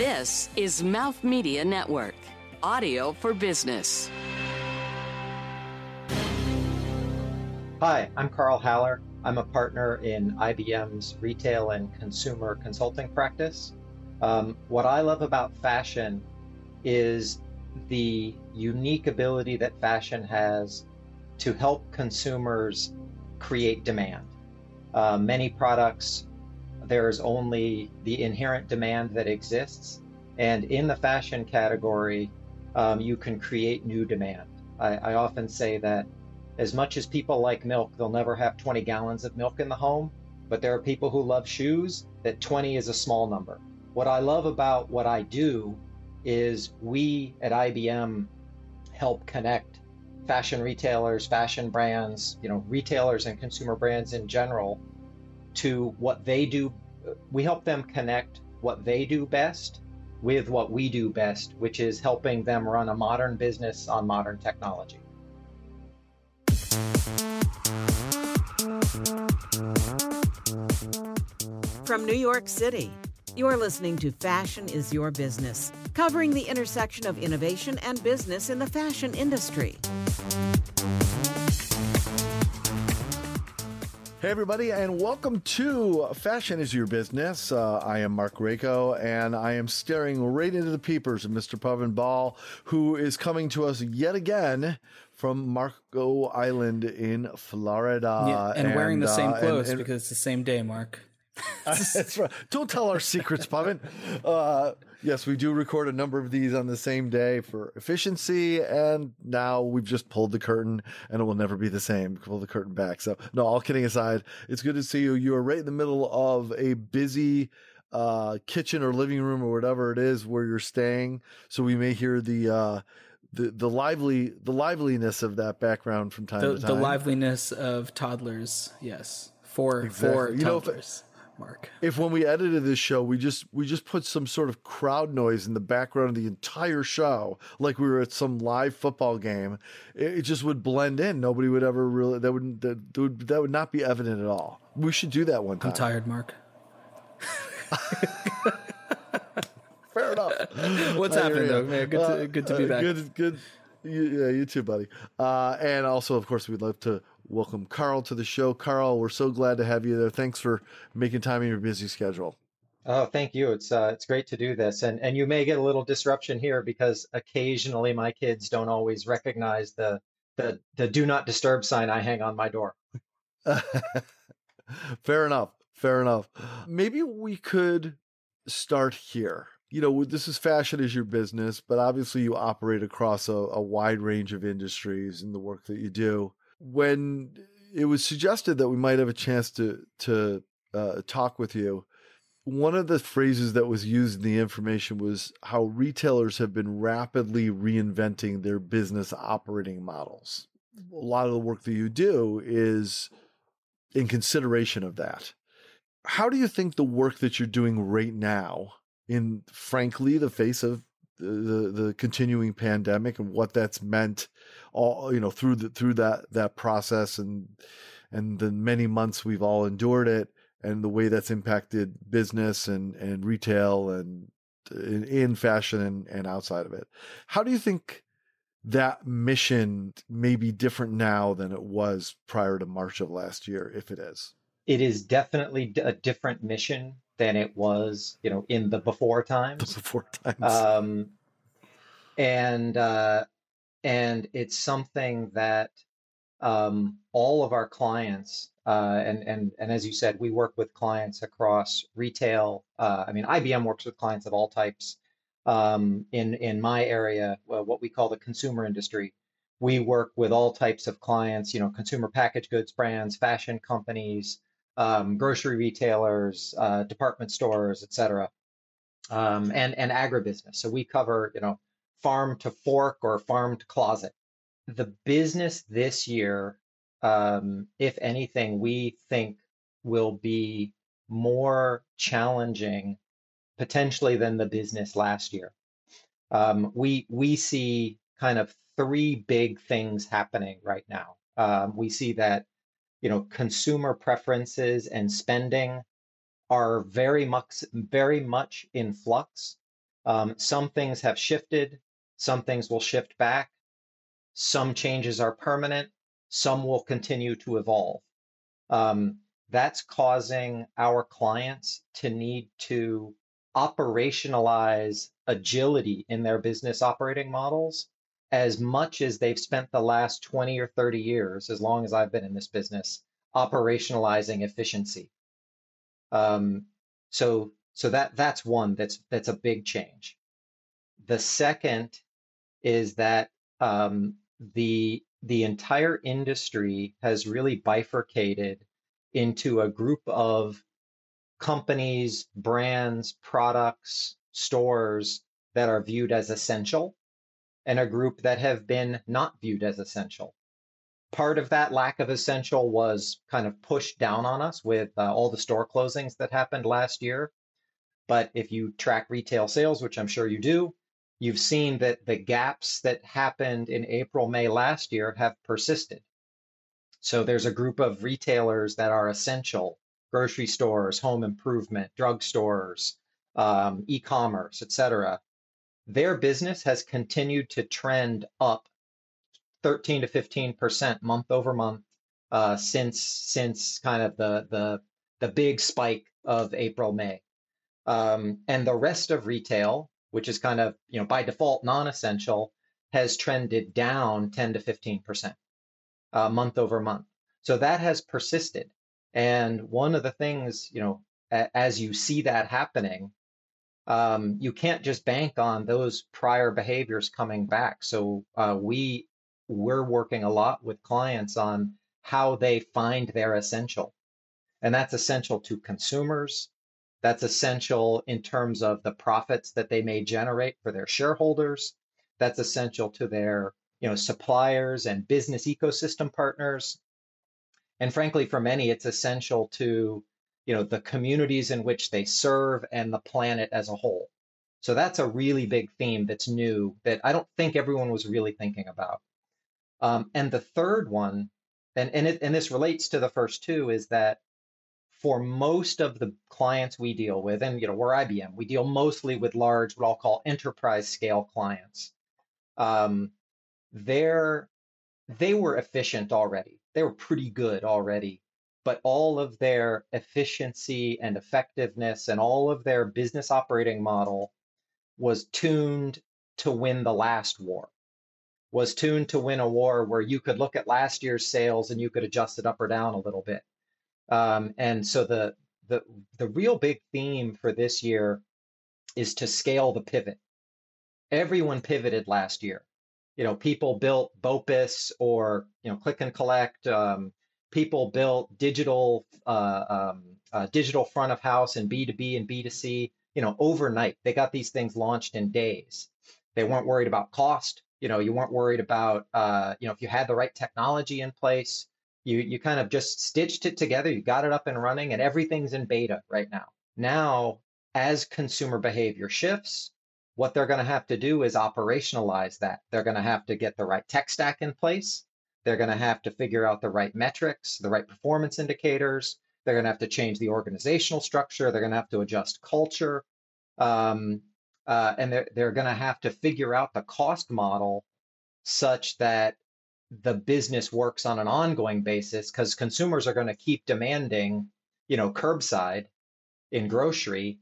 This is Mouth Media Network, audio for business. Hi, I'm Karl Haller. I'm a partner in IBM's retail and consumer consulting practice. Um, what I love about fashion is the unique ability that fashion has to help consumers create demand. Uh, many products, there's only the inherent demand that exists. And in the fashion category, um, you can create new demand. I, I often say that as much as people like milk, they'll never have 20 gallons of milk in the home. But there are people who love shoes that 20 is a small number. What I love about what I do is we at IBM help connect fashion retailers, fashion brands, you know, retailers and consumer brands in general to what they do. We help them connect what they do best with what we do best, which is helping them run a modern business on modern technology. From New York City, you're listening to Fashion is Your Business, covering the intersection of innovation and business in the fashion industry. Hey, everybody, and welcome to Fashion is Your Business. Uh, I am Mark Rako, and I am staring right into the peepers of Mr. Pavan Bahl, who is coming to us yet again from Marco Island in Florida. Yeah, and, and wearing the same uh, clothes and, and, because it's the same day, Mark. That's right. Don't tell our secrets, Pavan. Uh, yes, we do record a number of these on the same day for efficiency, and now we've just pulled the curtain, and it will never be the same. Pull the curtain back. So, no, all kidding aside, it's good to see you. You are right in the middle of a busy uh, kitchen or living room or whatever it is where you're staying. So we may hear the uh, the the lively the liveliness of that background from time the, to time. The liveliness of toddlers, yes, for exactly. for you toddlers. Know, if, Mark. If when we edited this show, we just we just put some sort of crowd noise in the background of the entire show, like we were at some live football game, it, it just would blend in. Nobody would ever really that would that would that would not be evident at all. We should do that one time. I'm tired, Mark. Fair enough. What's happening though, man? Good to, good to be back. Uh, good, good. Yeah, you too, buddy. Uh, and also, of course, we'd love to welcome Karl to the show. Karl, we're so glad to have you there. Thanks for making time in your busy schedule. Oh, thank you. It's uh, it's great to do this, and and you may get a little disruption here because occasionally my kids don't always recognize the the the do not disturb sign I hang on my door. Fair enough. Fair enough. Maybe we could start here you know, this is fashion is your business, but obviously you operate across a, a, wide range of industries in the work that you do. When it was suggested that we might have a chance to to uh, talk with you, one of the phrases that was used in the information was how retailers have been rapidly reinventing their business operating models. A lot of the work that you do is in consideration of that. How do you think the work that you're doing right now? in frankly the face of the the continuing pandemic and what that's meant all you know through the through that that process and and the many months we've all endured it and the way that's impacted business and and retail and in, in fashion and, and outside of it. How do you think that mission may be different now than it was prior to march of last year if it is? It is definitely a different mission than it was, you know, in the before times. The before times. Um, and uh, and it's something that um, all of our clients, uh, and and and as you said, we work with clients across retail. Uh, I mean, IBM works with clients of all types. Um, in in my area, well, what we call the consumer industry, we work with all types of clients. You know, consumer packaged goods brands, fashion companies, um, grocery retailers, uh, department stores, et cetera, um, and, and agribusiness. So we cover, you know, farm to fork or farm to closet. The business this year, um, if anything, we think will be more challenging potentially than the business last year. Um, we we see kind of three big things happening right now. Um, we see that you know, consumer preferences and spending are very much very much in flux. Um, some things have shifted, some things will shift back, some changes are permanent, some will continue to evolve. Um, that's causing our clients to need to operationalize agility in their business operating models as much as they've spent the last 20 or 30 years, as long as I've been in this business, operationalizing efficiency. Um, so so that that's one that's that's a big change. The second is that um, the the entire industry has really bifurcated into a group of companies, brands, products, stores that are viewed as essential, and a group that have been not viewed as essential. Part of that lack of essential was kind of pushed down on us with uh, all the store closings that happened last year. But if you track retail sales, which I'm sure you do, you've seen that the gaps that happened in April, May last year have persisted. So there's a group of retailers that are essential grocery stores, home improvement, drugstores, um, e commerce, et cetera. Their business has continued to trend up 13 to 15% month over month uh, since since kind of the, the, the big spike of April, May. Um, and the rest of retail, which is kind of you know by default non-essential, has trended down 10 to 15 percent uh, month over month. So that has persisted. And one of the things you know a- as you see that happening, um, you can't just bank on those prior behaviors coming back. So uh, we we're working a lot with clients on how they find their essential, and that's essential to consumers, that's essential in terms of the profits that they may generate for their shareholders. That's essential to their you know, suppliers and business ecosystem partners. And frankly, for many, it's essential to you know, the communities in which they serve and the planet as a whole. So that's a really big theme that's new that I don't think everyone was really thinking about. Um, and the third one, and and, it, and this relates to the first two, is that for most of the clients we deal with, and you know, we're IBM, we deal mostly with large, what I'll call enterprise scale clients. Um, they're they were efficient already. They were pretty good already, but all of their efficiency and effectiveness and all of their business operating model was tuned to win the last war. Was tuned to win a war where you could look at last year's sales and you could adjust it up or down a little bit. Um, and so the the the real big theme for this year is to scale the pivot. Everyone pivoted last year. You know, people built BOPIS or you know click and collect. Um, people built digital uh, um, uh, digital front of house and B two B and B two C. You know, overnight they got these things launched in days. They weren't worried about cost. You know, you weren't worried about uh, you know if you had the right technology in place you you kind of just stitched it together you got it up and running and everything's in beta right now now as consumer behavior shifts what they're going to have to do is operationalize that they're going to have to get the right tech stack in place they're going to have to figure out the right metrics the right performance indicators. They're going to have to change the organizational structure. They're going to have to adjust culture. Um, uh, and they're, they're going to have to figure out the cost model such that the business works on an ongoing basis because consumers are going to keep demanding, you know, curbside in grocery,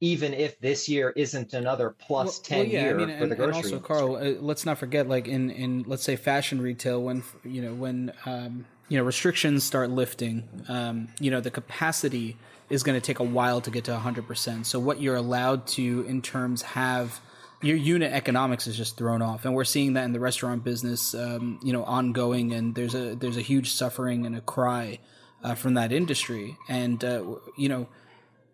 even if this year isn't another plus well, 10 well, yeah, year I mean, for and, the grocery and also, industry. Karl, uh, let's not forget, like in, in let's say fashion retail, when you know when um, you know restrictions start lifting, um, you know the capacity is going to take a while to get to 100%. So what you're allowed to in terms have your unit economics is just thrown off, and we're seeing that in the restaurant business, um, you know, ongoing. And there's a there's a huge suffering and a cry uh, from that industry, and uh, you know,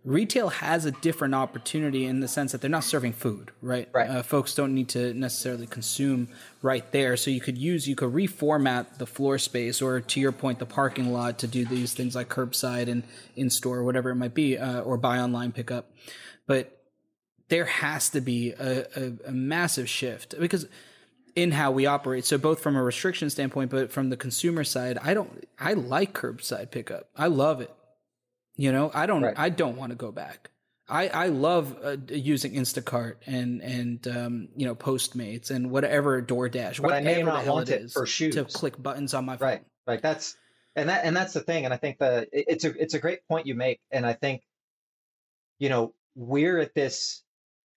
retail has a different opportunity in the sense that they're not serving food, right? Right. Uh, folks don't need to necessarily consume right there, so you could use you could reformat the floor space, or to your point, the parking lot to do these things like curbside and in store, whatever it might be, uh, or buy online pickup, but there has to be a, a, a, massive shift because in how we operate. So both from a restriction standpoint, but from the consumer side, I don't, I like curbside pickup. I love it. You know, I don't, Right. I don't want to go back. I, I love uh, using Instacart and and um, you know Postmates and whatever DoorDash, but whatever I may the not hell want it it is, for shoes. to click buttons on my phone. Right. Like that's and that and that's the thing. And I think the it- it's a it's a great point you make. And I think, you know, we're at this,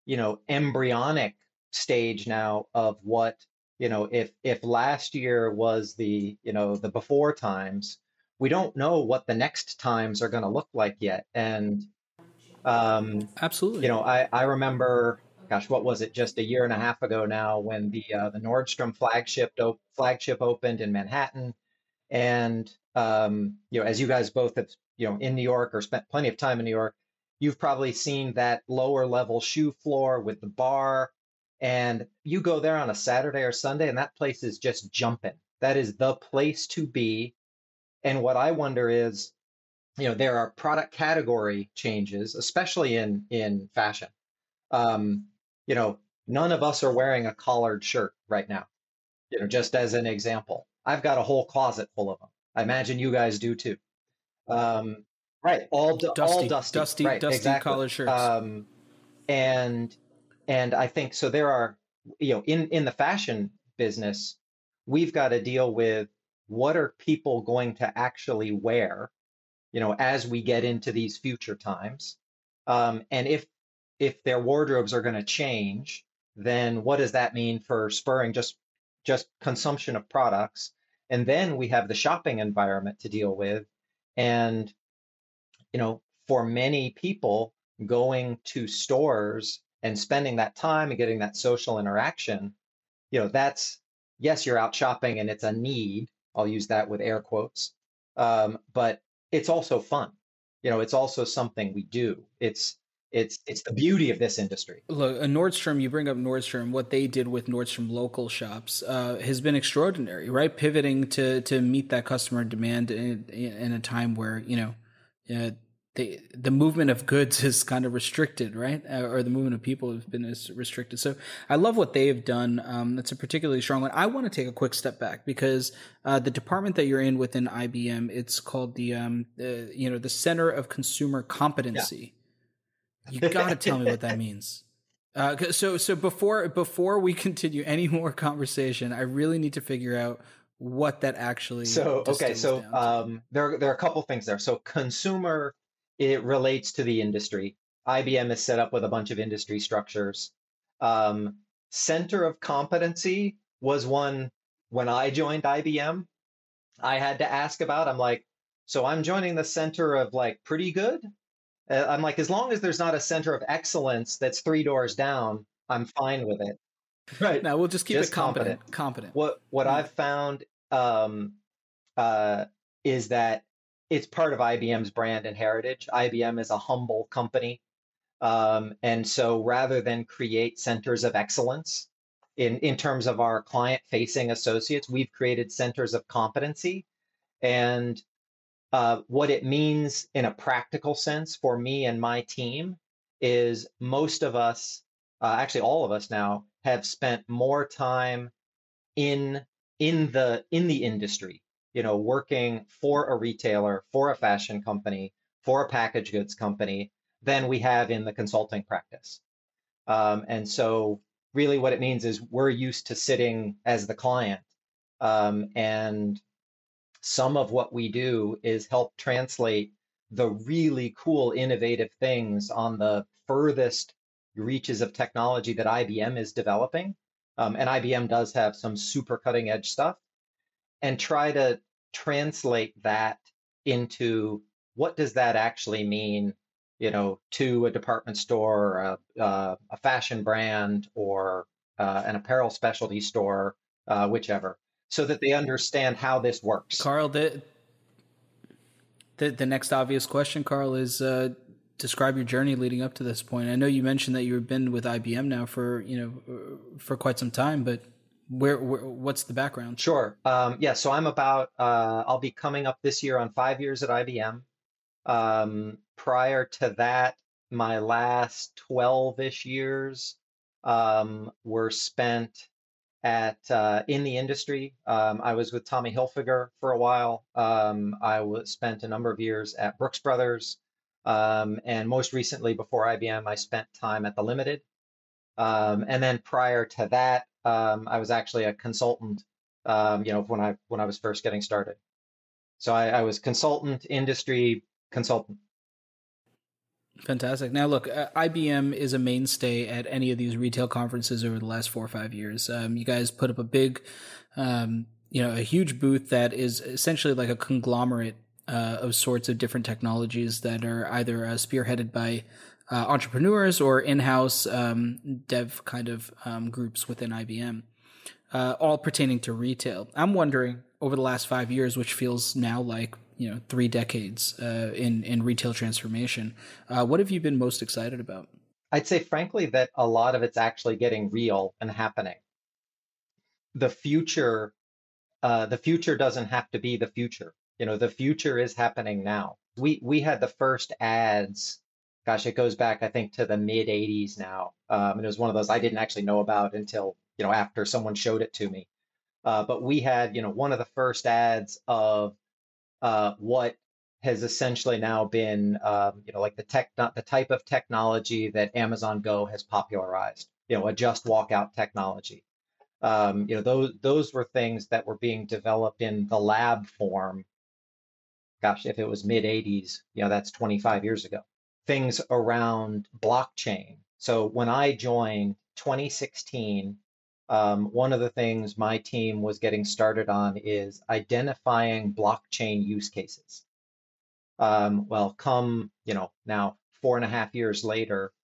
you know, embryonic stage now of what, you know, if if last year was the, you know, the before times, we don't know what the next times are going to look like yet. And um Absolutely. you know, I, I remember, gosh, what was it? Just a year and a half ago now, when the uh, the Nordstrom flagship op- flagship opened in Manhattan, and um, you know, as you guys both have, you know, in New York or spent plenty of time in New York, you've probably seen that lower level shoe floor with the bar, and you go there on a Saturday or Sunday, and that place is just jumping. That is the place to be. And what I wonder is, you know there are product category changes especially in in fashion. Um you know none of us are wearing a collared shirt right now you know just as an example. I've got a whole closet full of them i imagine you guys do too. Um right. all du- all Dusty, dusty. dusty, right, dusty exactly. collared shirts. um and and i think so there are you know in in the fashion business we've got to deal with what are people going to actually wear you know, as we get into these future times. Um, and if if their wardrobes are going to change, then what does that mean for spurring just just consumption of products? And then we have the shopping environment to deal with. And you know, for many people, going to stores and spending that time and getting that social interaction, you know, that's yes, you're out shopping and it's a need. I'll use that with air quotes. Um, but it's also fun. You know, it's also something we do. It's it's it's the beauty of this industry. Look, uh, Nordstrom, you bring up Nordstrom, what they did with Nordstrom local shops uh, has been extraordinary, right? Pivoting to to meet that customer demand in, in a time where, you know, uh, the the movement of goods is kind of restricted, right? Uh, or the movement of people has been as restricted. So I love what they have done. Um, that's a particularly strong one. I want to take a quick step back because uh, the department that you're in within IBM, it's called the um, uh, you know the Center of Consumer Competency. You got to tell me what that means. Uh, so so before before we continue any more conversation, I really need to figure out what that actually. So okay, so um, there there are a couple things there. So consumer, it relates to the industry. IBM is set up with a bunch of industry structures. Um, center of competency was one when I joined IBM. I had to ask about. I'm like, so I'm joining the center of like pretty good. Uh, I'm like, as long as there's not a center of excellence that's three doors down, I'm fine with it. Right. now we'll just keep just it competent. Competent. What what Hmm. I've found um, uh, is that it's part of IBM's brand and heritage. IBM is a humble company, um, and so rather than create centers of excellence in in terms of our client facing associates, we've created centers of competency, and uh, what it means in a practical sense for me and my team is most of us, uh, actually all of us now, have spent more time in in the in the industry you know working for a retailer for a fashion company for a packaged goods company than we have in the consulting practice. Um, and so really what it means is we're used to sitting as the client. Um, and some of what we do is help translate the really cool innovative things on the furthest reaches of technology that IBM is developing. Um, and IBM does have some super cutting edge stuff, and try to translate that into what does that actually mean, you know, to a department store, or a, uh, a fashion brand, or uh, an apparel specialty store, uh, whichever, so that they understand how this works. Karl, the, the the next obvious question, Karl, is uh, describe your journey leading up to this point. I know you mentioned that you've been with IBM now for you know for quite some time, but where, where what's the background? Sure. Um, yeah. So I'm about, uh, I'll be coming up this year on five years at IBM. Um, prior to that, my last 12 ish years um, were spent at uh, in the industry. Um, I was with Tommy Hilfiger for a while. Um, I spent a number of years at Brooks Brothers. Um, and most recently, before IBM, I spent time at the Limited. Um, and then prior to that, um, I was actually a consultant. Um, you know, when I when I was first getting started, so I, I was consultant, industry consultant. Fantastic. Now, look, uh, IBM is a mainstay at any of these retail conferences over the last four or five years. Um, you guys put up a big, um, you know, a huge booth that is essentially like a conglomerate uh, of sorts of different technologies that are either uh, spearheaded by uh, entrepreneurs or in-house um, dev kind of um, groups within IBM, uh, all pertaining to retail. I'm wondering over the last five years, which feels now like you know three decades uh, in in retail transformation. Uh, what have you been most excited about? I'd say, frankly, that a lot of it's actually getting real and happening. The future, uh, the future doesn't have to be the future. You know, the future is happening now. We we had the first ads. Gosh, it goes back, I think, to the mid '80s now. Um, and it was one of those I didn't actually know about until you know after someone showed it to me. Uh, but we had, you know, one of the first ads of uh, what has essentially now been, um, you know, like the tech, the type of technology that Amazon Go has popularized. You know, a just walkout technology. Um, you know, those those were things that were being developed in the lab form. Gosh, if it was mid '80s, you know, that's 25 years ago. Things around blockchain. So when I joined 2016, um, one of the things my team was getting started on is identifying blockchain use cases. Um, well, come, you know, now four and a half years later,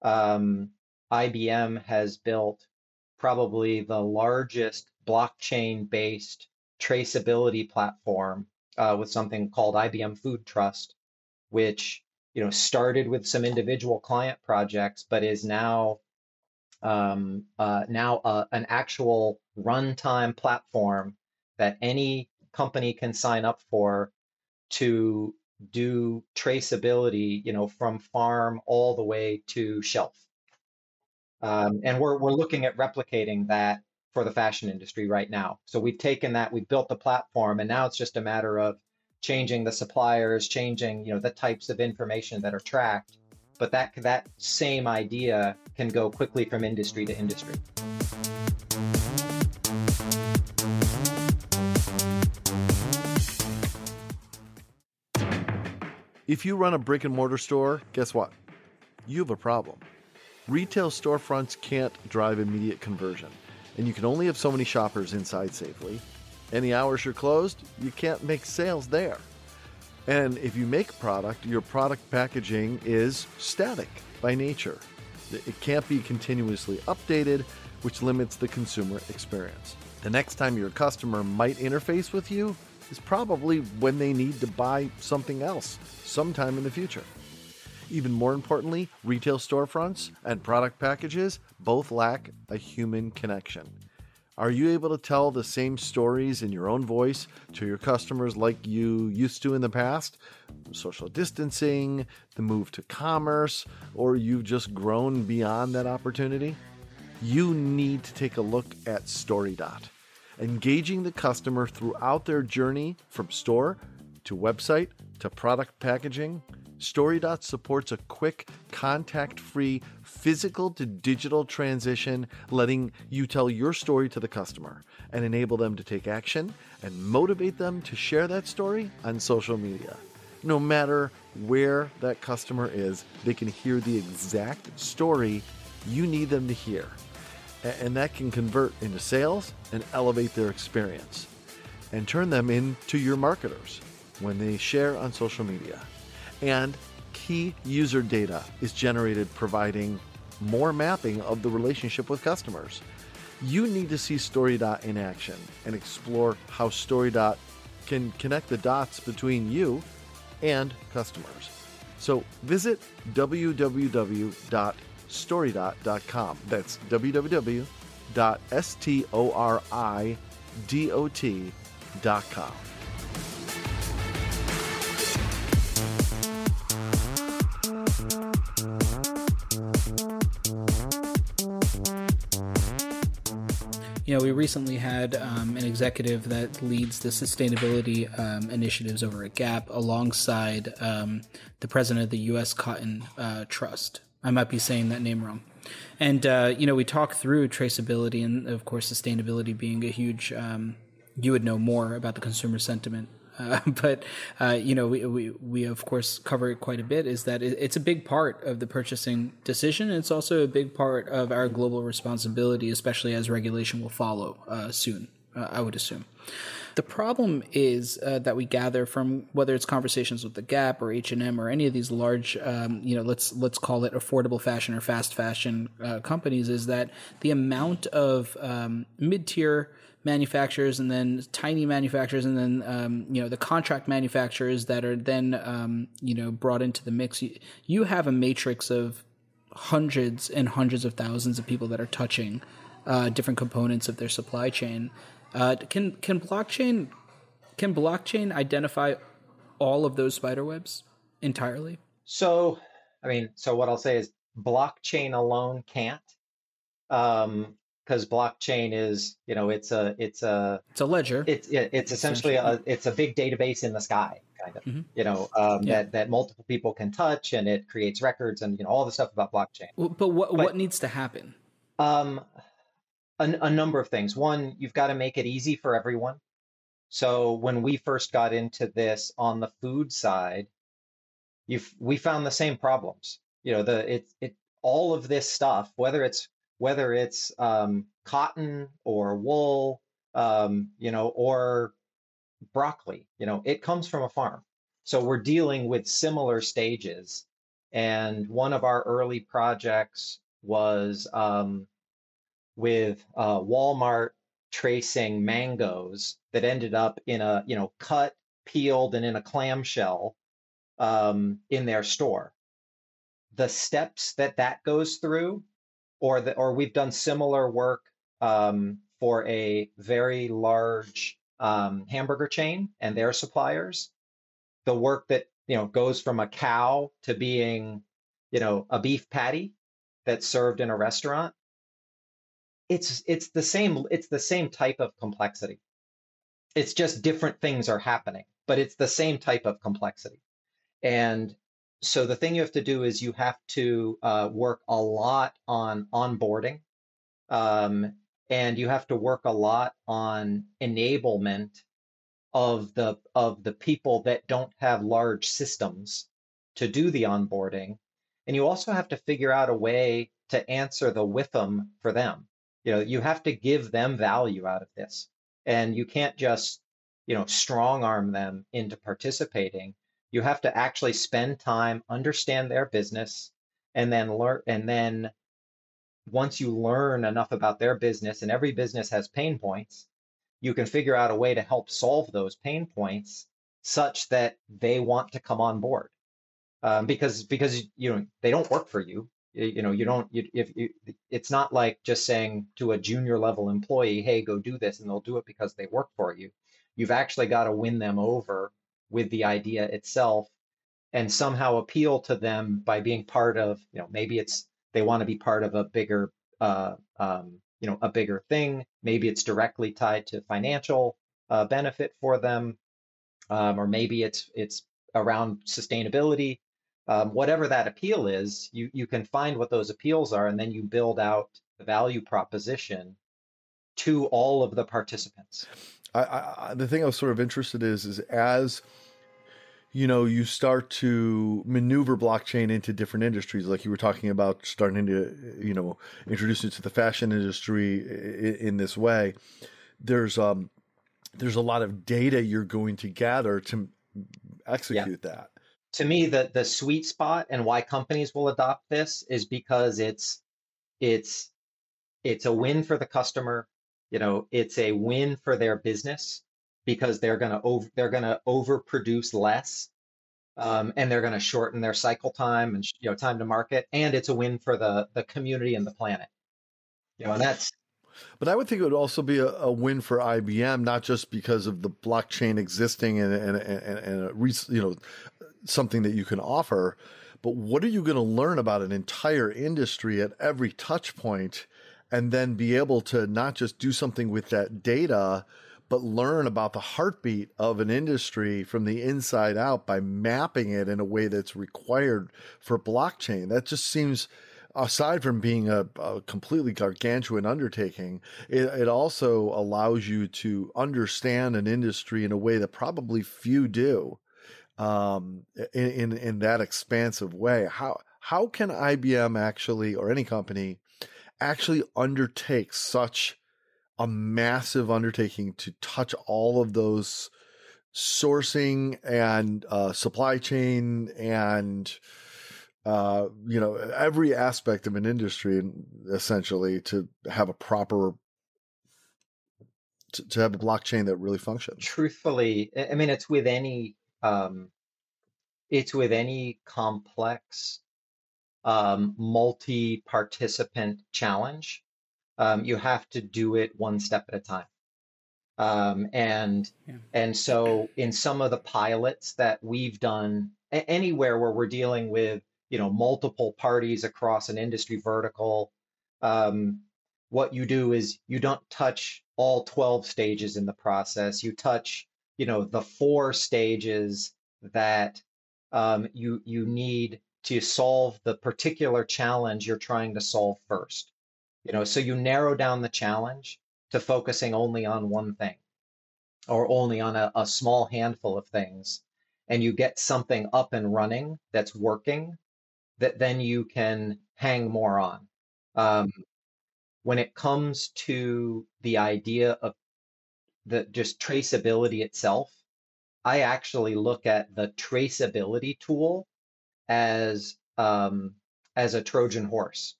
um, IBM has built probably the largest blockchain based traceability platform uh, with something called IBM Food Trust, which you know started with some individual client projects, but is now um, uh, now uh, an actual runtime platform that any company can sign up for to do traceability, you know, from farm all the way to shelf. Um, and we're we're looking at replicating that for the fashion industry right now. So we've taken that, we've built the platform, and now it's just a matter of changing the suppliers, changing you know the types of information that are tracked, but that that same idea can go quickly from industry to industry. If you run a brick and mortar store, guess what? You have a problem. Retail storefronts can't drive immediate conversion, and you can only have so many shoppers inside safely. Any hours you're closed, you can't make sales there. And if you make product, your product packaging is static by nature. It can't be continuously updated, which limits the consumer experience. The next time your customer might interface with you is probably when they need to buy something else sometime in the future. Even more importantly, retail storefronts and product packages both lack a human connection. Are you able to tell the same stories in your own voice to your customers like you used to in the past? Social distancing, the move to commerce, or you've just grown beyond that opportunity? You need to take a look at StoryDot. Engaging the customer throughout their journey from store to website to product packaging StoryDot supports a quick, contact free, physical to digital transition, letting you tell your story to the customer and enable them to take action and motivate them to share that story on social media. No matter where that customer is, they can hear the exact story you need them to hear. And that can convert into sales and elevate their experience and turn them into your marketers when they share on social media and key user data is generated providing more mapping of the relationship with customers. You need to see StoryDot in action and explore how StoryDot can connect the dots between you and customers. So visit www.storydot.com. That's www.storydot.com. You know, we recently had um, an executive that leads the sustainability um, initiatives over at Gap alongside um, the president of the U.S. Cotton uh, Trust. I might be saying that name wrong. And, uh, you know, we talk through traceability and, of course, sustainability being a huge, um, you would know more about the consumer sentiment uh, but uh, you know, we, we we of course cover it quite a bit. Is that it, it's a big part of the purchasing decision. It's also a big part of our global responsibility, especially as regulation will follow uh, soon. Uh, I would assume. The problem is uh, that we gather from whether it's conversations with the Gap or H and M or any of these large, um, you know, let's let's call it affordable fashion or fast fashion uh, companies, is that the amount of um, mid tier manufacturers and then tiny manufacturers and then um, you know the contract manufacturers that are then um, you know brought into the mix. You, you have a matrix of hundreds and hundreds of thousands of people that are touching uh, different components of their supply chain. Uh, can can blockchain can blockchain identify all of those spider webs entirely? So i mean so what i'll say is blockchain alone can't. Um, because blockchain is you know it's a it's a it's a ledger. it's it's essentially a it's a big database in the sky kind of mm-hmm. you know um, yeah. that that multiple people can touch and it creates records and you know all the stuff about blockchain. But what but, what needs to happen? Um a, a number of things. One you've got to make it easy for everyone. So when we first got into this on the food side you we found the same problems. You know the it it all of this stuff whether it's whether it's um, cotton or wool, um, you know, or broccoli, you know, it comes from a farm. So we're dealing with similar stages. And one of our early projects was um, with uh, Walmart tracing mangoes that ended up in a, you know, cut, peeled, and in a clamshell um, in their store. The steps that that goes through or the, or we've done similar work um, for a very large um, hamburger chain and their suppliers. The work that you know goes from a cow to being you know a beef patty that's served in a restaurant. It's it's the same it's the same type of complexity. It's just different things are happening, but it's the same type of complexity. And so the thing you have to do is you have to uh, work a lot on onboarding um, and you have to work a lot on enablement of the of the people that don't have large systems to do the onboarding. And you also have to figure out a way to answer the WIIFM for them. You know you have to give them value out of this. And you can't just you know strong arm them into participating you have to actually spend time, understand their business, and then learn. And then once you learn enough about their business, and every business has pain points, you can figure out a way to help solve those pain points such that they want to come on board. Um, because because you know they don't work for you. You know you don't. You, if you, it's not like just saying to a junior level employee, "Hey, go do this," and they'll do it because they work for you. You've actually got to win them over with the idea itself and somehow appeal to them by being part of you know maybe it's they want to be part of a bigger uh, um, you know a bigger thing. Maybe it's directly tied to financial uh, benefit for them um, or maybe it's it's around sustainability. Um, whatever that appeal is you you can find what those appeals are and then you build out the value proposition to all of the participants I, I, the thing I was sort of interested is is as you know you start to maneuver blockchain into different industries, like you were talking about starting to you know introduce it to the fashion industry in, in this way. There's um there's a lot of data you're going to gather to execute yeah. that. To me, the the sweet spot and why companies will adopt this is because it's it's it's a win for the customer you know it's a win for their business because they're going to over they're going to overproduce less um, and they're going to shorten their cycle time and you know time to market and it's a win for the the community and the planet. You know and that's but I would think it would also be a, a win for IBM, not just because of the blockchain existing and and and, and a, you know something that you can offer, but what are you going to learn about an entire industry at every touch point and then be able to not just do something with that data, but learn about the heartbeat of an industry from the inside out by mapping it in a way that's required for blockchain. That just seems, aside from being a, a completely gargantuan undertaking, it, it, also allows you to understand an industry in a way that probably few do. Um, in, in in that expansive way, how how can IBM actually, or any company, actually undertake such a massive undertaking to touch all of those sourcing and uh, supply chain and uh, you know every aspect of an industry essentially to have a proper to, to have a blockchain that really functions. Truthfully i mean it's with any um, it's with any complex um, multi-participant challenge um, you have to do it one step at a time. Um, and yeah. and so in some of the pilots that we've done anywhere where we're dealing with you know multiple parties across an industry vertical, um, what you do is you don't touch all 12 stages in the process. You touch you know the four stages that um, you you need to solve the particular challenge you're trying to solve first. You know, so you narrow down the challenge to focusing only on one thing or only on a, a small handful of things, and you get something up and running that's working that then you can hang more on. Um, when it comes to the idea of the just traceability itself, I actually look at the traceability tool as um, as a Trojan horse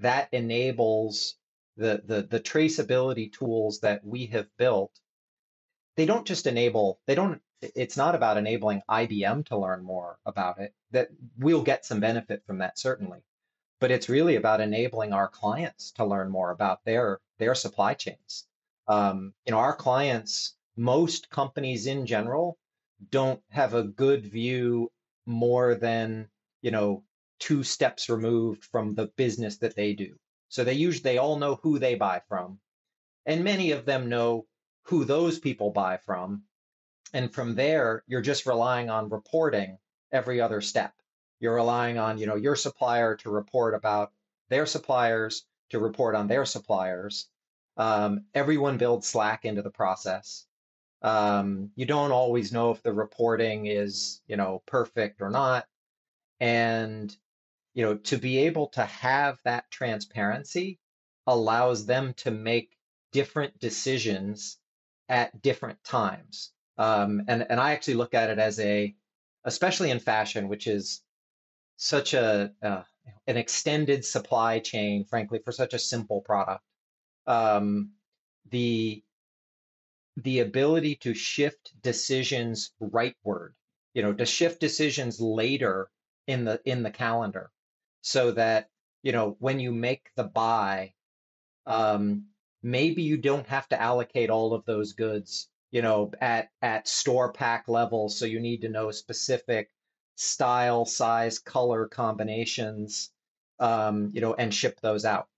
that enables the, the, the traceability tools that we have built. They don't just enable, they don't, it's not about enabling IBM to learn more about it, that we'll get some benefit from that, certainly. But it's really about enabling our clients to learn more about their, their supply chains. Um, you know, our clients, most companies in general, don't have a good view more than you know two steps removed from the business that they do. So they usually they all know who they buy from, and many of them know who those people buy from. And from there, you're just relying on reporting every other step. You're relying on, you know, your supplier to report about their suppliers, to report on their suppliers. Um, everyone builds Slack into the process. Um, you don't always know if the reporting is, you know, perfect or not. And you know, to be able to have that transparency allows them to make different decisions at different times. Um, and and I actually look at it as a, especially in fashion, which is such a uh, an extended supply chain, frankly, for such a simple product. Um, the the ability to shift decisions rightward, you know, to shift decisions later in the in the calendar. So that you know when you make the buy um, maybe you don't have to allocate all of those goods you know at at store pack level. So you need to know specific style size color combinations um, you know and ship those out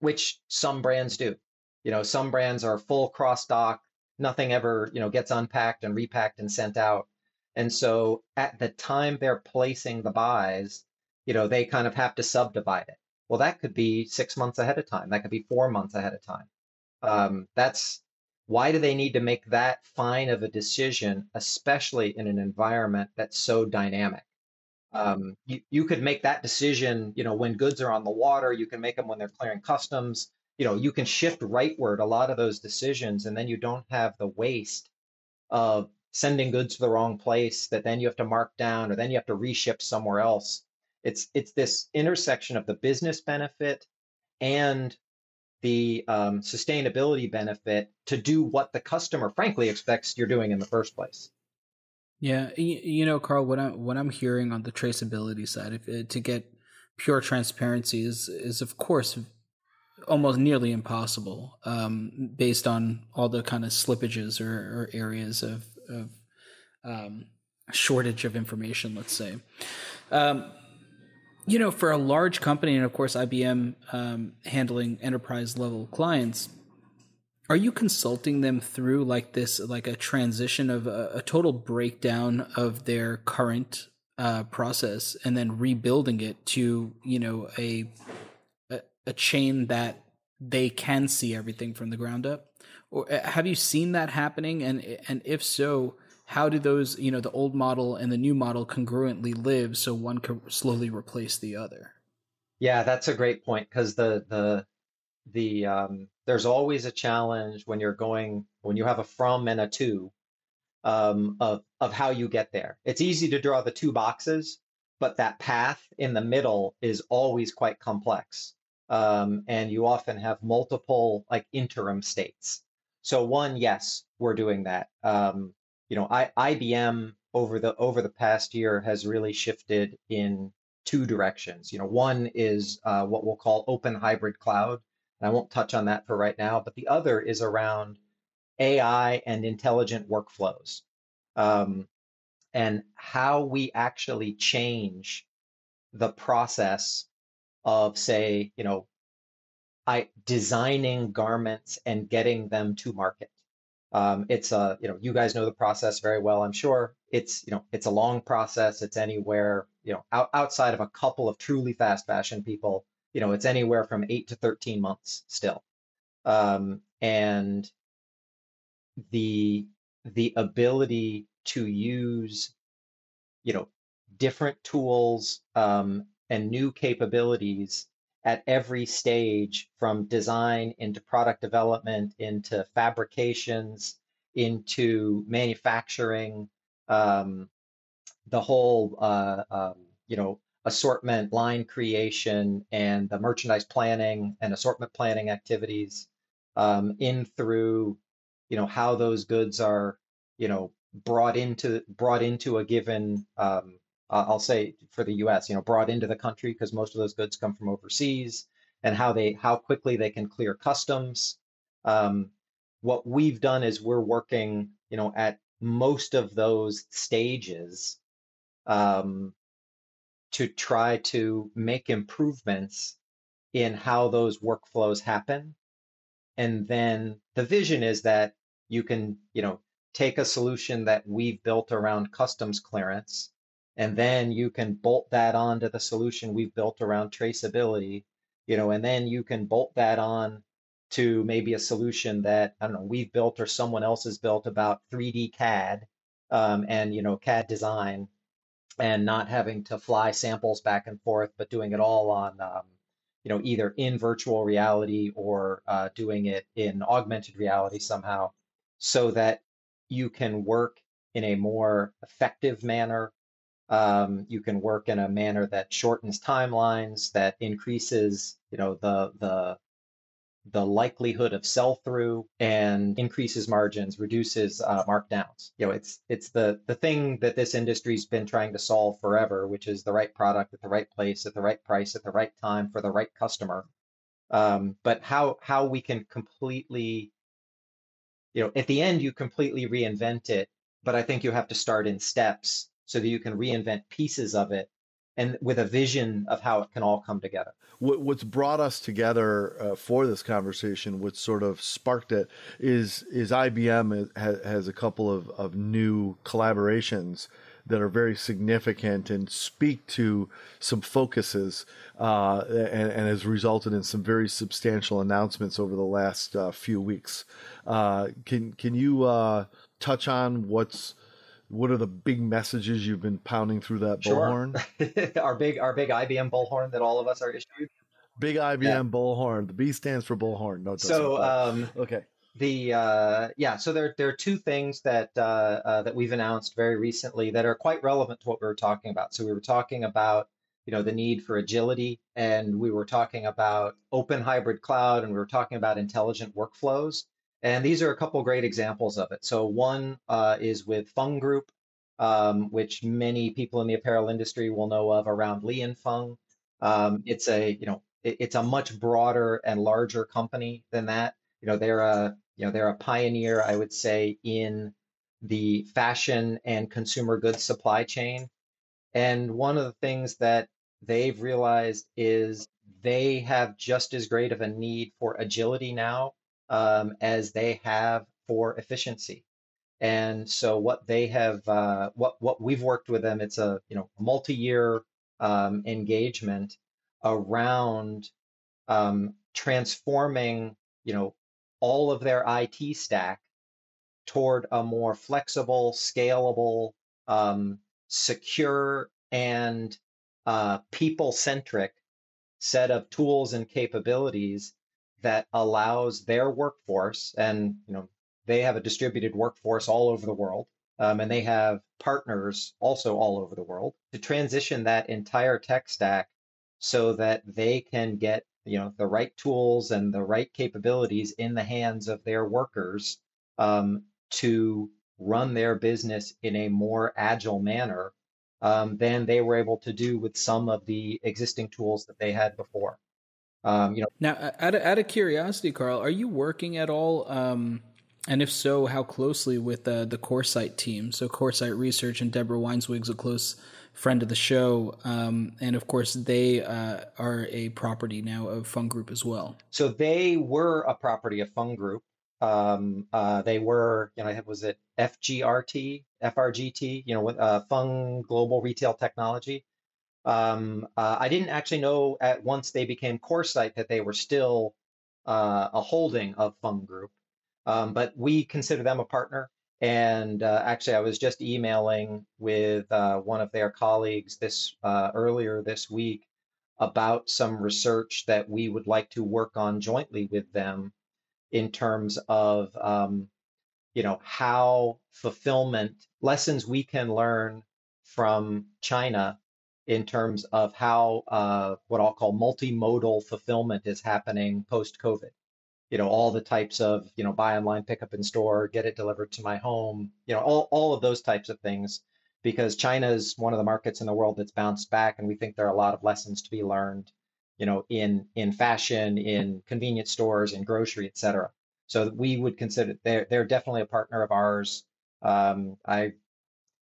which some brands do. You know some brands are full cross dock nothing ever you know gets unpacked and repacked and sent out and so at the time they're placing the buys you know, they kind of have to subdivide it. Well, that could be six months ahead of time. That could be four months ahead of time. Um, that's why do they need to make that fine of a decision, especially in an environment that's so dynamic? Um, you, you could make that decision, you know, when goods are on the water. You can make them when they're clearing customs. You know, you can shift rightward a lot of those decisions, and then you don't have the waste of sending goods to the wrong place that then you have to mark down, or then you have to reship somewhere else. It's it's this intersection of the business benefit and the um, sustainability benefit to do what the customer frankly expects you're doing in the first place. Yeah, you know, Karl, what I'm what I'm hearing on the traceability side, if to get pure transparency is is of course almost nearly impossible, um, based on all the kind of slippages or, or areas of, of um, shortage of information. Let's say. Um, you know, for a large company, and of course IBM um, handling enterprise level clients, are you consulting them through like this, like a transition of a, a total breakdown of their current uh, process, and then rebuilding it to you know a, a chain that they can see everything from the ground up? Or uh, have you seen that happening? And and if so, how do those you know the old model and the new model congruently live so one can slowly replace the other? Yeah, that's a great point because the the the um, there's always a challenge when you're going when you have a from and a to um, of of how you get there. It's easy to draw the two boxes, but that path in the middle is always quite complex, um, and you often have multiple like interim states. So one, yes, we're doing that. Um, you know, I, IBM over the over the past year has really shifted in two directions. You know, one is uh, what we'll call open hybrid cloud, and I won't touch on that for right now. But the other is around AI and intelligent workflows um, and how we actually change the process of, say, you know, I designing garments and getting them to market. Um, it's a, you know, you guys know the process very well, I'm sure. It's, you know, it's a long process. It's anywhere, you know, out, outside of a couple of truly fast fashion people, you know, it's anywhere from eight to 13 months still. Um, and the the ability to use you know different tools um, and new capabilities at every stage from design into product development into fabrications into manufacturing um, the whole uh, um, you know assortment line creation and the merchandise planning and assortment planning activities um, in through you know how those goods are you know brought into brought into a given um, I'll say for the U.S. you know brought into the country because most of those goods come from overseas and how they how quickly they can clear customs. Um, what we've done is we're working you know at most of those stages um, to try to make improvements in how those workflows happen and then the vision is that you can, you know, take a solution that we've built around customs clearance, and then you can bolt that onto the solution we've built around traceability, you know, and then you can bolt that on to maybe a solution that I don't know we've built or someone else has built about 3D CAD um, and you know CAD design, and not having to fly samples back and forth, but doing it all on um, you know, either in virtual reality or uh, doing it in augmented reality somehow, so that you can work in a more effective manner. Um, you can work in a manner that shortens timelines, that increases, you know, the the the likelihood of sell through and increases margins, reduces uh, markdowns. You know, it's it's the the thing that this industry's been trying to solve forever, which is the right product at the right place at the right price at the right time for the right customer. Um, but how how we can completely, you know, at the end you completely reinvent it. But I think you have to start in steps so that you can reinvent pieces of it and with a vision of how it can all come together. What's brought us together uh, for this conversation, what sort of sparked it, is is IBM has, has a couple of, of new collaborations that are very significant and speak to some focuses uh, and, and, has resulted in some very substantial announcements over the last uh, few weeks. Uh, can can you uh, touch on what's what are the big messages you've been pounding through that bullhorn? Sure. our big our big IBM bullhorn that all of us are issued. Big IBM yeah. bullhorn. The B stands for bullhorn. No, so um, okay. The uh, yeah, so there there are two things that uh, uh, that we've announced very recently that are quite relevant to what we were talking about. So we were talking about you know the need for agility, and we were talking about open hybrid cloud, and we were talking about intelligent workflows. And these are a couple great examples of it. So one uh, is with Fung Group, um, which many people in the apparel industry will know of around Li and Fung. Um, it's a you know it, it's a much broader and larger company than that. You know they're a you know they're a pioneer, I would say, in the fashion and consumer goods supply chain. And one of the things that they've realized is they have just as great of a need for agility now um, as they have for efficiency. And so what they have, uh, what what we've worked with them, it's a you know multi-year um, engagement around um, transforming you know all of their IT stack toward a more flexible, scalable, um, secure, and uh, people-centric set of tools and capabilities that allows their workforce, and you know they have a distributed workforce all over the world, um, and they have partners also all over the world to transition that entire tech stack so that they can get you know the right tools and the right capabilities in the hands of their workers um, to run their business in a more agile manner um, than they were able to do with some of the existing tools that they had before. Um, you know, now out of, out of curiosity, Karl, are you working at all? Um, and if so, how closely with uh, the Coresight team? So Coresight Research and Deborah Weinswig's a close friend of the show, um, and of course they uh, are a property now of Fung Group as well. So they were a property of Fung Group. Um, uh, they were, you know, was it FGRT, FRGT, you know, uh, Fung Global Retail Technology. Um, uh, I didn't actually know at once they became Coresight that they were still uh, a holding of Fung Group, um, but we consider them a partner. And uh, actually, I was just emailing with uh, one of their colleagues this earlier this week about some research that we would like to work on jointly with them in terms of um, you know how fulfillment lessons we can learn from China in terms of how uh, what I'll call multimodal fulfillment is happening post COVID. You know, all the types of you know buy online, pick up in store, get it delivered to my home. You know, all all of those types of things. Because China is one of the markets in the world that's bounced back, and we think there are a lot of lessons to be learned you know, in in fashion, in convenience stores, in grocery, et cetera. So we would consider they're they're definitely a partner of ours. Um, I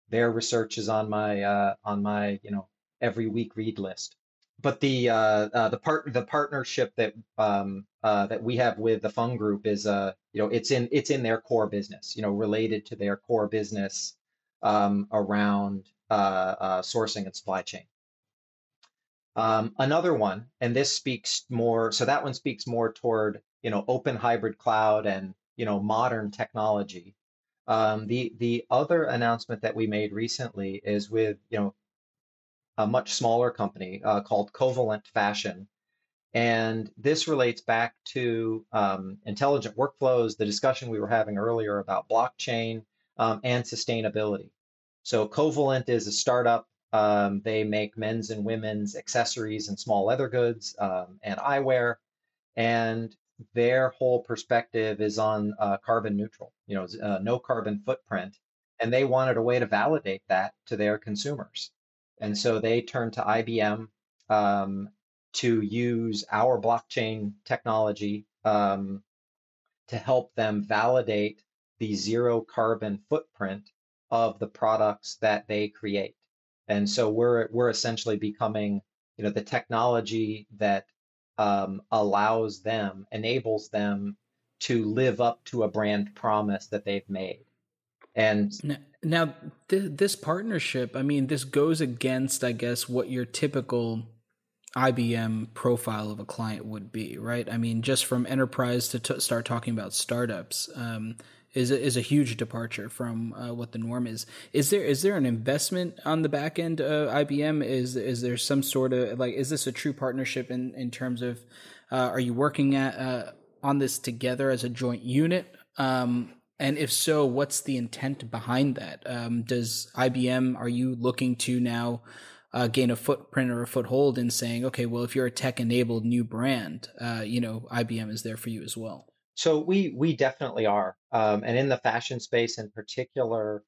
their research is on my uh, on my you know every week read list. But the uh, uh, the part the partnership that um, uh, that we have with the Fung Group is uh you know it's in it's in their core business you know related to their core business um, around uh, uh, sourcing and supply chain. Um, another one, and this speaks more, so that one speaks more toward, you know, open hybrid cloud and, you know, modern technology. Um, the the other announcement that we made recently is with, you know, a much smaller company uh, called Covalent Fashion. And this relates back to um, intelligent workflows, the discussion we were having earlier about blockchain um, and sustainability. So Covalent is a startup um, they make men's and women's accessories and small leather goods um, and eyewear. And their whole perspective is on uh, carbon neutral, you know, uh, no carbon footprint. And they wanted a way to validate that to their consumers. And so they turned to IBM um, to use our blockchain technology um, to help them validate the zero carbon footprint of the products that they create. And so we're we're essentially becoming, you know, the technology that um, allows them, enables them to live up to a brand promise that they've made. And now, now th- this partnership, I mean, this goes against, I guess, what your typical IBM profile of a client would be, right? I mean, just from enterprise to t- start talking about startups. Um, is a, is a huge departure from uh, what the norm is. Is there is there an investment on the back end of IBM? Is is there some sort of like is this a true partnership in in terms of uh, are you working at uh, on this together as a joint unit? Um, and if so, what's the intent behind that? Um, does IBM are you looking to now? Uh, gain a footprint or a foothold in saying, okay, well, if you're a tech enabled new brand, uh, you know, IBM is there for you as well. So we we definitely are, um, and in the fashion space in particular,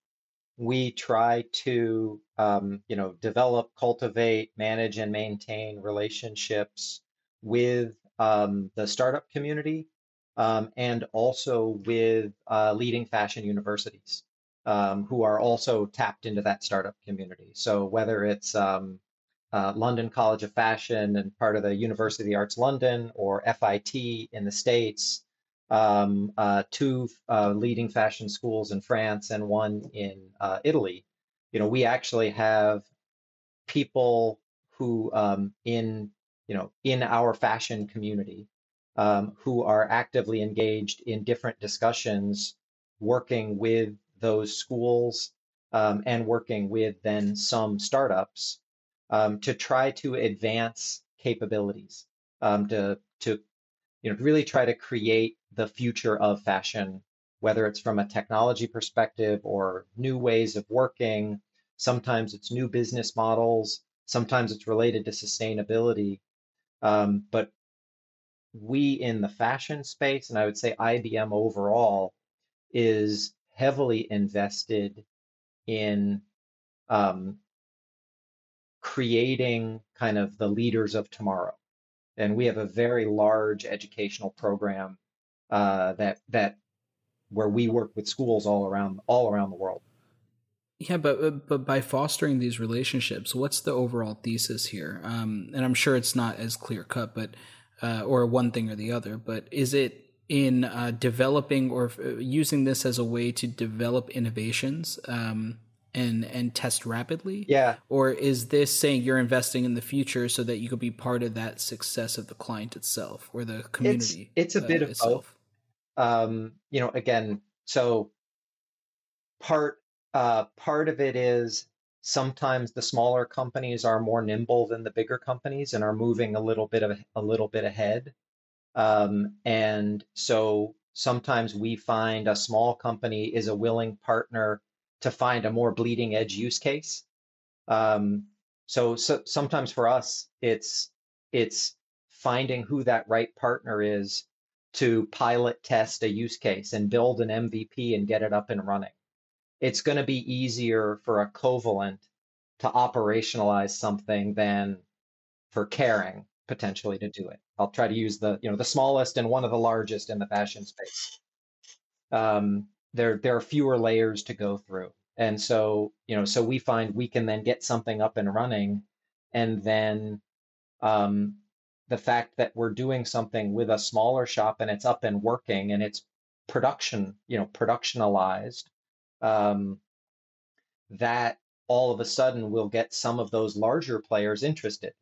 we try to um, you know develop, cultivate, manage, and maintain relationships with um, the startup community um, and also with uh, leading fashion universities um, who are also tapped into that startup community. So whether it's um, uh, London College of Fashion and part of the University of the Arts London or FIT in the States, um, uh, two uh, leading fashion schools in France and one in uh, Italy. You know, we actually have people who um, in you know in our fashion community um, who are actively engaged in different discussions, working with those schools um, and working with then some startups um, to try to advance capabilities, um, to to you know really try to create the future of fashion, whether it's from a technology perspective or new ways of working. Sometimes it's new business models. Sometimes it's related to sustainability. Um, but we in the fashion space, and I would say IBM overall, is heavily invested in um, creating kind of the leaders of tomorrow. And we have a very large educational program uh, that that where we work with schools all around all around the world. Yeah, but but by fostering these relationships, what's the overall thesis here? Um, and I'm sure it's not as clear cut, but uh, or one thing or the other. But is it in uh, developing or uh, using this as a way to develop innovations um, and and test rapidly? Yeah. Or is this saying you're investing in the future so that you could be part of that success of the client itself or the community? It's, it's a bit uh, of itself? both. Um, you know, again, so part uh, part of it is sometimes the smaller companies are more nimble than the bigger companies and are moving a little bit of a little bit ahead. Um, and so sometimes we find a small company is a willing partner to find a more bleeding edge use case. Um, so, so sometimes for us, it's it's finding who that right partner is to pilot test a use case and build an MVP and get it up and running. It's going to be easier for a Covalent to operationalize something than for Kering potentially to do it. I'll try to use the you know the smallest and one of the largest in the fashion space. Um, there there are fewer layers to go through and so you know so we find we can then get something up and running and then um, the fact that we're doing something with a smaller shop and it's up and working and it's production you know productionalized um, that all of a sudden will get some of those larger players interested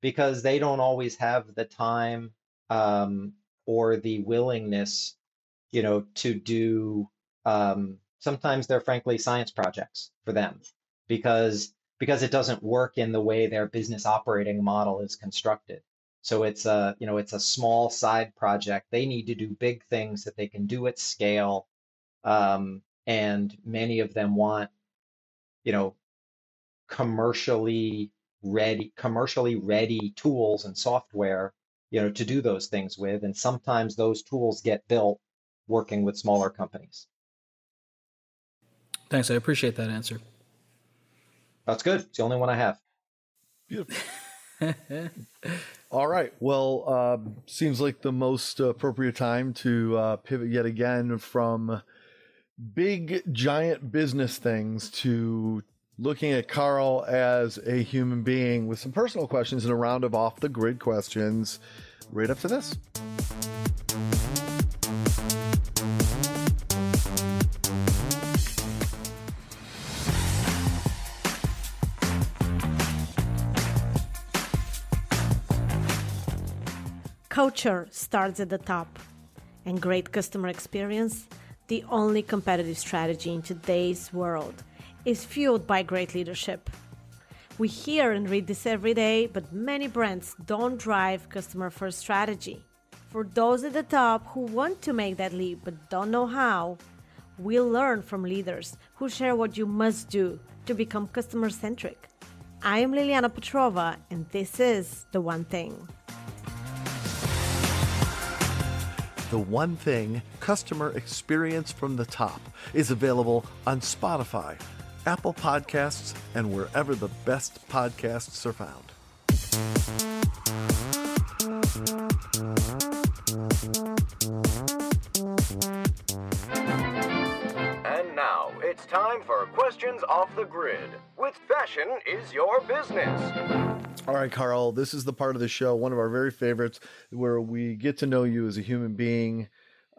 because they don't always have the time um, or the willingness you know to do um, sometimes they're frankly science projects for them because because it doesn't work in the way their business operating model is constructed. So it's a you know it's a small side project. They need to do big things that they can do at scale, um, and many of them want you know commercially ready commercially ready tools and software you know to do those things with and sometimes those tools get built working with smaller companies Thanks. I appreciate that answer. That's good. It's the only one I have. Beautiful. All right. Well, uh, seems like the most appropriate time to uh, pivot yet again from big, giant business things to looking at Karl as a human being with some personal questions and a round of off the grid questions right after this. Culture starts at the top, and great customer experience, the only competitive strategy in today's world, is fueled by great leadership. We hear and read this every day, but many brands don't drive customer first strategy. For those at the top who want to make that leap but don't know how, we'll learn from leaders who share what you must do to become customer centric. I am Liliana Petrova, and this is The One Thing. The One Thing Customer Experience from the Top is available on Spotify, Apple Podcasts, and wherever the best podcasts are found. And now it's time for questions off the grid with Fashion is Your Business. All right, Karl, this is the part of the show, one of our very favorites, where we get to know you as a human being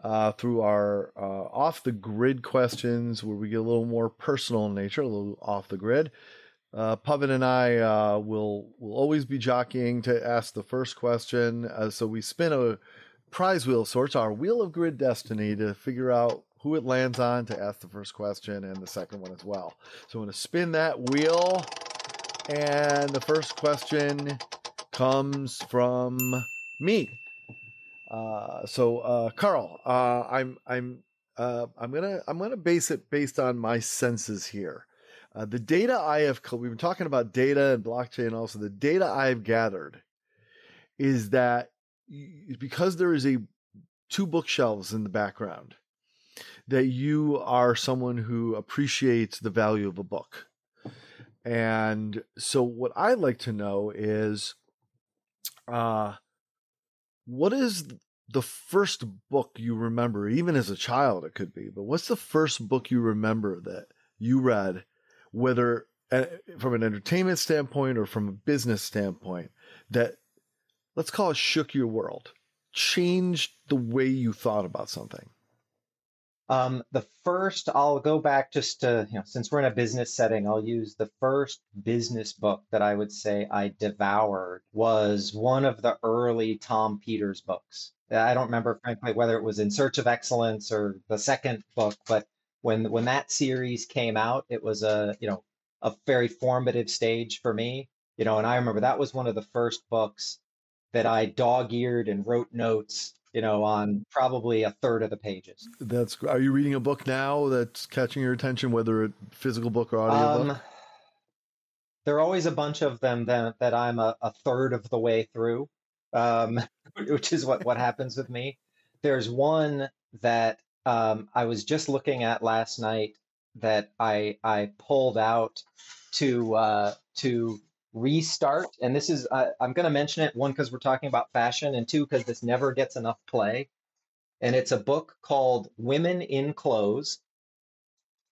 uh, through our uh, off the grid questions, where we get a little more personal in nature, a little off the grid. Uh, and I uh, will will always be jockeying to ask the first question. Uh, so we spin a prize wheel sorts, our wheel of grid destiny, to figure out who it lands on to ask the first question and the second one as well. So I'm going to spin that wheel, and the first question comes from me. Uh, so uh, Karl, uh, I'm I'm uh, I'm gonna I'm gonna base it based on my senses here. Uh, the data I have, we've been talking about data and blockchain also. The data I've gathered is that because there is a two bookshelves in the background, that you are someone who appreciates the value of a book. And so, what I'd like to know is, uh, what is the first book you remember, even as a child, it could be, but what's the first book you remember that you read whether uh, from an entertainment standpoint or from a business standpoint, that let's call it shook your world, changed the way you thought about something? Um, the first, I'll go back just to, you know, since we're in a business setting, I'll use the first business book that I would say I devoured was one of the early Tom Peters books. I don't remember, frankly, whether it was In Search of Excellence or the second book, but when when that series came out, it was a you know a very formative stage for me. You know, and I remember that was one of the first books that I dog-eared and wrote notes. You know, on probably a third of the pages. That's. Are you reading a book now that's catching your attention, whether a physical book or audio book? Um, there are always a bunch of them that, that I'm a, a third of the way through, um, which is what, what happens with me. There's one that um, I was just looking at last night that I I pulled out to uh, to restart, and this is uh, I'm going to mention it one because we're talking about fashion, and two because this never gets enough play. And it's a book called Women in Clothes.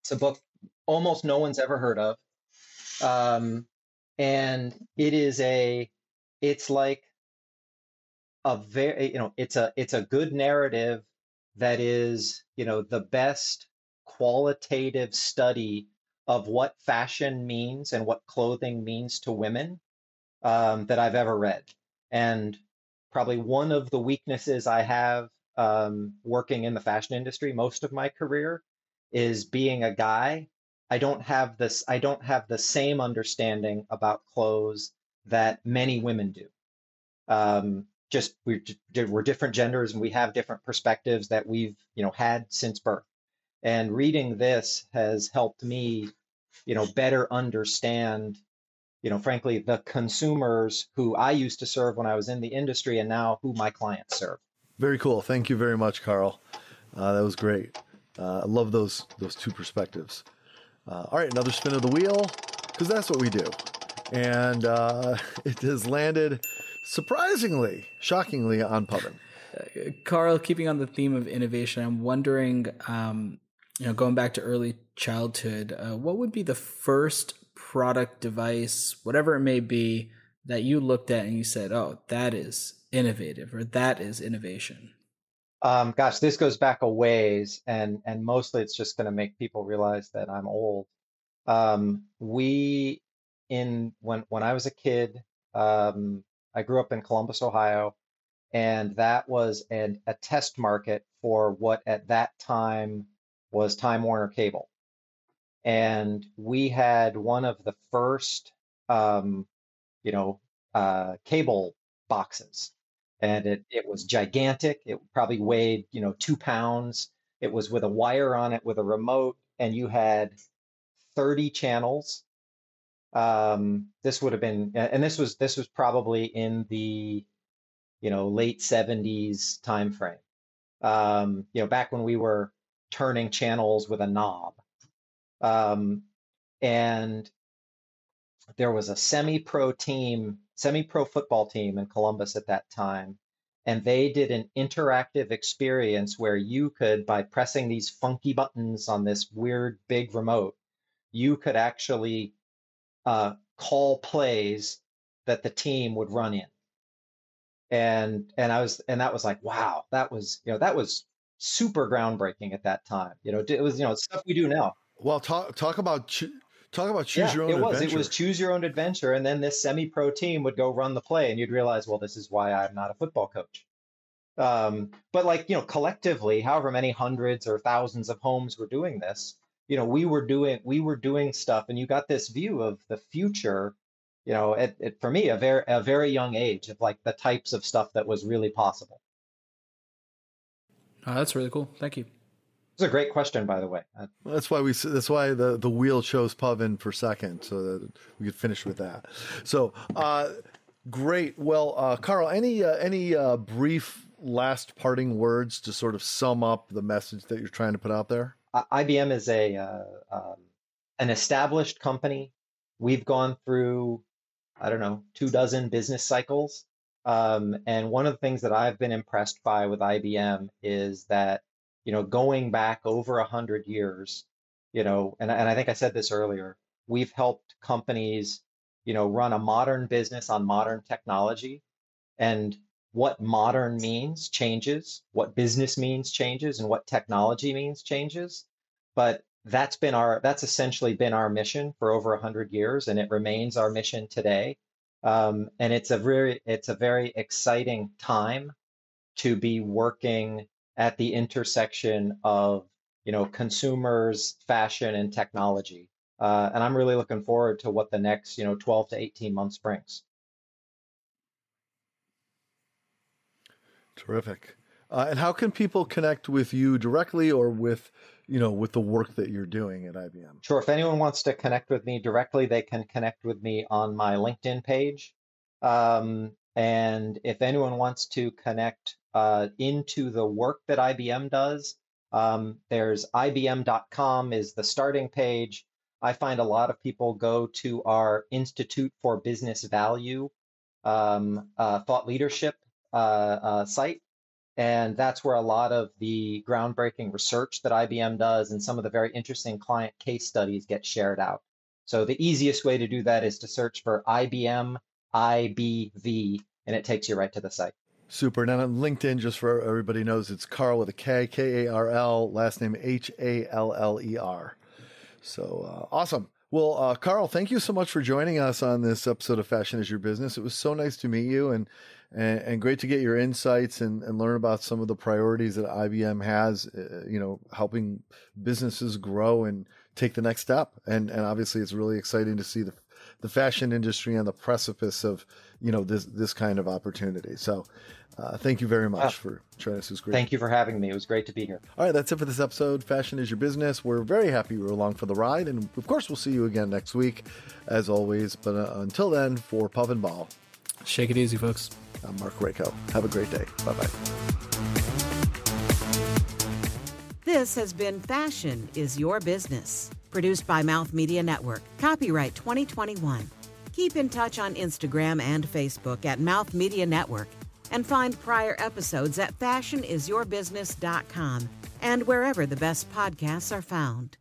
It's a book almost no one's ever heard of, um, and it is a it's like a very you know it's a it's a good narrative that is, you know, the best qualitative study of what fashion means and what clothing means to women um, that I've ever read. And probably one of the weaknesses I have um, working in the fashion industry most of my career is being a guy. I don't have this. I don't have the same understanding about clothes that many women do. Um, just we're, we're different genders and we have different perspectives that we've you know had since birth and reading this has helped me you know better understand you know frankly the consumers who i used to serve when i was in the industry and now who my clients serve. Very cool. Thank you very much Karl. Uh, that was great. Uh, i love those those two perspectives. Uh, all right another spin of the wheel because that's what we do. And uh, it has landed surprisingly, shockingly on Pavan. Uh, Karl, keeping on the theme of innovation, I'm wondering, um, you know, going back to early childhood, uh, what would be the first product device, whatever it may be, that you looked at and you said, "Oh, that is innovative," or "That is innovation"? Um, gosh, this goes back a ways, and and mostly it's just going to make people realize that I'm old. Um, we in when when I was a kid, um, I grew up in Columbus, Ohio, and that was an, a test market for what at that time was Time Warner Cable. And we had one of the first, um, you know, uh, cable boxes. And it, it was gigantic. It probably weighed, you know, two pounds. It was with a wire on it with a remote, and you had 30 channels um, this would have been, and this was this was probably in the, you know, late '70s timeframe. Um, you know, back when we were turning channels with a knob, um, and there was a semi-pro team, semi-pro football team in Columbus at that time, and they did an interactive experience where you could, by pressing these funky buttons on this weird big remote, you could actually uh, call plays that the team would run in. And and I was and that was like, wow, that was you know that was super groundbreaking at that time. You know, it was you know stuff we do now. Well, talk talk about talk about choose yeah, your own. It was adventure. it was choose your own adventure, and then this semi-pro team would go run the play, and you'd realize, well, this is why I'm not a football coach. Um, but like you know, collectively, however many hundreds or thousands of homes were doing this, you know, we were doing we were doing stuff, and you got this view of the future. You know, it, for me, a very a very young age of like the types of stuff that was really possible. Oh, that's really cool. Thank you. It's a great question, by the way. Uh, that's why we. That's why the the wheel chose Pavan for second, so that we could finish with that. So, uh, great. Well, uh, Karl, any uh, any uh, brief last parting words to sort of sum up the message that you're trying to put out there? IBM is a uh, um, an established company. We've gone through, I don't know, two dozen business cycles. Um, and one of the things that I've been impressed by with IBM is that, you know, going back over a hundred years, you know, and, and I think I said this earlier, we've helped companies, you know, run a modern business on modern technology. And what modern means changes, what business means changes, and what technology means changes. But that's been our that's essentially been our mission for over a hundred years, and it remains our mission today. Um, and it's a very it's a very exciting time to be working at the intersection of you know consumers, fashion, and technology. Uh, and I'm really looking forward to what the next you know 12 to 18 months brings. Terrific. Uh, and how can people connect with you directly or with, you know, with the work that you're doing at IBM? Sure. If anyone wants to connect with me directly, they can connect with me on my LinkedIn page. Um, and if anyone wants to connect uh, into the work that IBM does, um, there's IBM.com is the starting page. I find a lot of people go to our Institute for Business Value um, uh, thought leadership uh, uh, site. And that's where a lot of the groundbreaking research that IBM does and some of the very interesting client case studies get shared out. So the easiest way to do that is to search for IBM IBV, and it takes you right to the site. Super. And on LinkedIn, just for everybody knows, it's Karl with a K, K A R L, last name H A L L E R. So uh, awesome. Well, uh, Karl, thank you so much for joining us on this episode of Fashion is Your Business. It was so nice to meet you and and, and great to get your insights and, and learn about some of the priorities that IBM has, uh, you know, helping businesses grow and take the next step. And, and obviously it's really exciting to see the, the fashion industry on the precipice of, you know, this, this kind of opportunity. So, uh, thank you very much for joining us. It was great. Thank you for having me. It was great to be here. All right, that's it for this episode. Fashion is your business. We're very happy you were along for the ride, and of course, we'll see you again next week, as always. But uh, until then, for Pavan Ball, shake it easy, folks. I'm Mark Rako. Have a great day. Bye bye. This has been Fashion is Your Business, produced by Mouth Media Network. Copyright 2021. Keep in touch on Instagram and Facebook at Mouth Media Network and find prior episodes at fashionisyourbusiness.com and wherever the best podcasts are found.